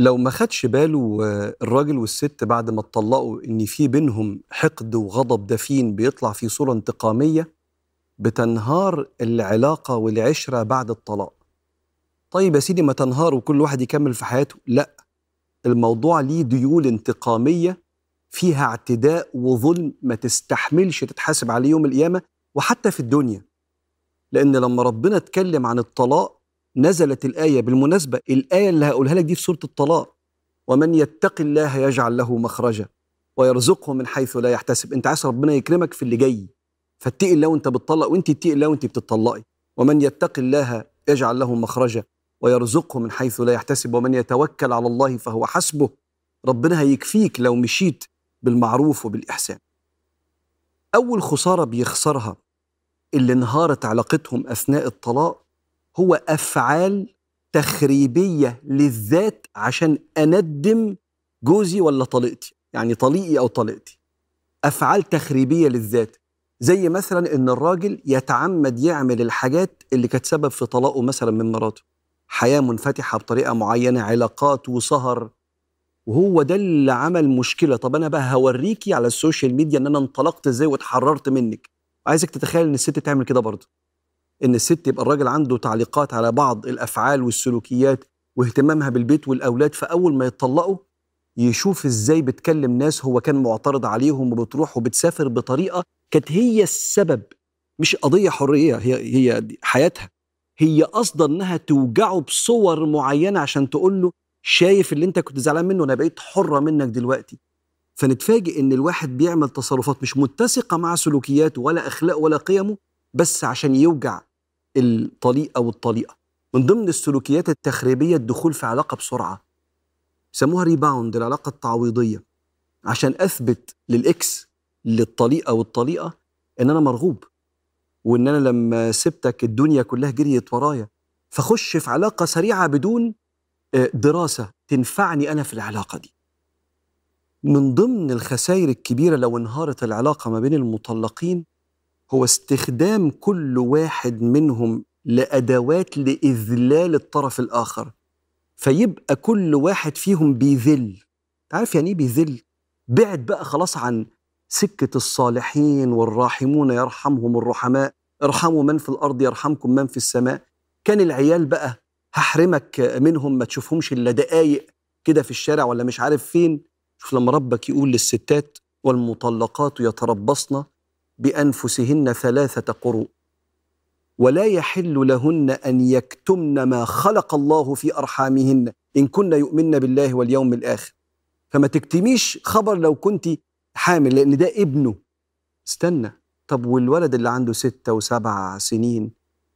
لو ما خدش باله الراجل والست بعد ما اتطلقوا إن في بينهم حقد وغضب دفين بيطلع في صورة انتقامية بتنهار العلاقة والعشرة بعد الطلاق. طيب يا سيدي ما تنهار وكل واحد يكمل في حياته. لا الموضوع ليه ديول انتقامية فيها اعتداء وظلم ما تستحملش تتحاسب عليه يوم القيامة وحتى في الدنيا. لأن لما ربنا اتكلم عن الطلاق نزلت الآية بالمناسبة الآية اللي هقولها لك دي في سورة الطلاق. ومن يتق الله يجعل له مخرجا ويرزقه من حيث لا يحتسب. أنت عايز ربنا يكرمك في اللي جاي. فاتقي الله وانت بتطلق وأنت اتقي الله وانت بتطلقي. ومن يتق الله يجعل له مخرجا ويرزقه من حيث لا يحتسب. ومن يتوكل على الله فهو حسبه. ربنا هيكفيك لو مشيت بالمعروف وبالإحسان. أول خسارة بيخسرها اللي انهارت علاقتهم أثناء الطلاق هو أفعال تخريبية للذات عشان أندم جوزي ولا طليقتي؟ يعني طليقي أو طليقتي. أفعال تخريبية للذات. زي مثلا إن الراجل يتعمد يعمل الحاجات اللي كانت سبب في طلاقه مثلا من مراته. حياة منفتحة بطريقة معينة علاقات وسهر. وهو ده اللي عمل مشكلة. طب أنا بقى هوريكي على ال social media إن أنا انطلقت إزاي واتحررت منك. عايزك تتخيل إن الست تعمل كده برضه. إن الست يبقى الراجل عنده تعليقات على بعض الأفعال والسلوكيات واهتمامها بالبيت والأولاد فأول ما يتطلقوا يشوف إزاي بتكلم ناس هو كان معترض عليهم وبتروح وبتسافر بطريقة كانت هي السبب مش قضية حرية هي هي حياتها. هي قصدا إنها توجعه بصور معينة عشان تقول له شايف اللي أنت كنت زعلان منه أنا بقيت حرة منك دلوقتي. فنتفاجئ إن الواحد بيعمل تصرفات مش متسقة مع سلوكياته ولا اخلاقه ولا قيمه بس عشان يوجع الطليق أو الطليقه من ضمن السلوكيات التخريبية الدخول في علاقة بسرعة يسموها rebound العلاقة التعويضية عشان أثبت لل ex للطليقة والطليقة إن أنا مرغوب وإن أنا لما سبتك الدنيا كلها جريت ورايا فخش في علاقة سريعة بدون دراسة تنفعني أنا في العلاقة دي. من ضمن الخسائر الكبيرة لو انهارت العلاقة ما بين المطلقين هو استخدام كل واحد منهم لأدوات لإذلال الطرف الآخر. فيبقى كل واحد فيهم بيذل تعرف يعني إيه بيذل بعد بقى خلاص عن سكة الصالحين والراحمون يرحمهم الرحماء. ارحموا من في الأرض يرحمكم من في السماء. كان العيال بقى هحرمك منهم ما تشوفهمش إلا دقايق كده في الشارع ولا مش عارف فين. شوف لما ربك يقول للستات والمطلقات يتربصن. بأنفسهن ثلاثة قروء. ولا يحل لهن أن يكتمن ما خلق الله في أرحامهن إن كن يؤمن بالله واليوم الآخر. فما تكتميش خبر لو كنت حامل لأن ده ابنه. استنى. طب والولد اللي عنده ستة وسبع سنين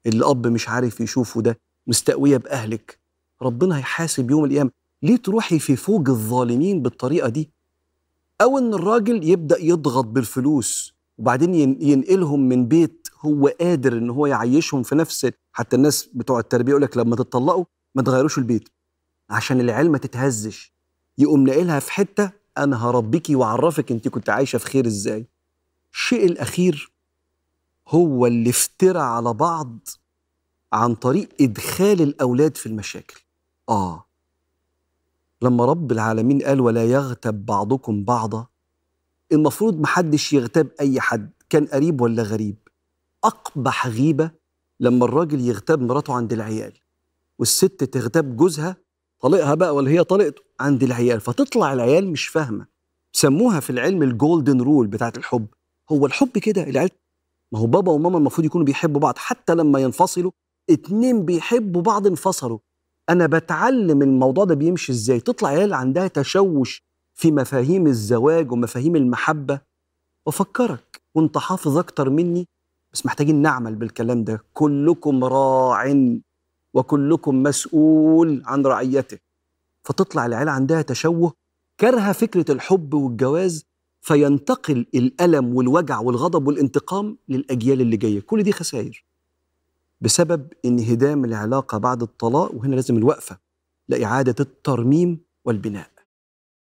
اللي الأب مش عارف يشوفه ده مستقوية بأهلك. ربنا هيحاسب يوم القيامة. ليه تروحي في فوج الظالمين بالطريقة دي؟ أو إن الراجل يبدأ يضغط بالفلوس. وبعدين ينقلهم من بيت هو قادر إن هو يعيشهم في نفس حتى الناس بتوع التربية يقول لك لما تتطلقوا ما تغيروش البيت. عشان العيال ما تتهزش. يقوم ناقلها في حتة أنا هربيكي وأعرفك أنت كنت عايشة في خير إزاي. الشيء الأخير هو اللي افترى على بعض عن طريق إدخال الأولاد في المشاكل. آه. لما رب العالمين قال ولا يغتب بعضكم بعضا المفروض محدش يغتاب أي حد كان قريب ولا غريب؟ أقبح غيبة لما الراجل يغتاب مراته عند العيال والست تغتاب جوزها طليقها بقى ولا هي طلقته عند العيال فتطلع العيال مش فاهمة. سموها في العلم ال golden rule بتاعت الحب. هو الحب كده؟ العيال ما هو بابا وماما المفروض يكونوا بيحبوا بعض حتى لما ينفصلوا اتنين بيحبوا بعض انفصلوا. أنا بتعلم الموضوع ده بيمشي إزاي؟ تطلع عيال عندها تشوش في مفاهيم الزواج ومفاهيم المحبة. وافكرك وانت حافظ أكتر مني بس محتاجين نعمل بالكلام ده. كلكم راع وكلكم مسؤول عن رعيته. فتطلع العيال عندها تشوه كارهه فكرة الحب والجواز فينتقل الألم والوجع والغضب والانتقام للأجيال اللي جاية. كل دي خسائر. بسبب انهدام العلاقة بعد الطلاق وهنا لازم الوقفة لإعادة الترميم والبناء.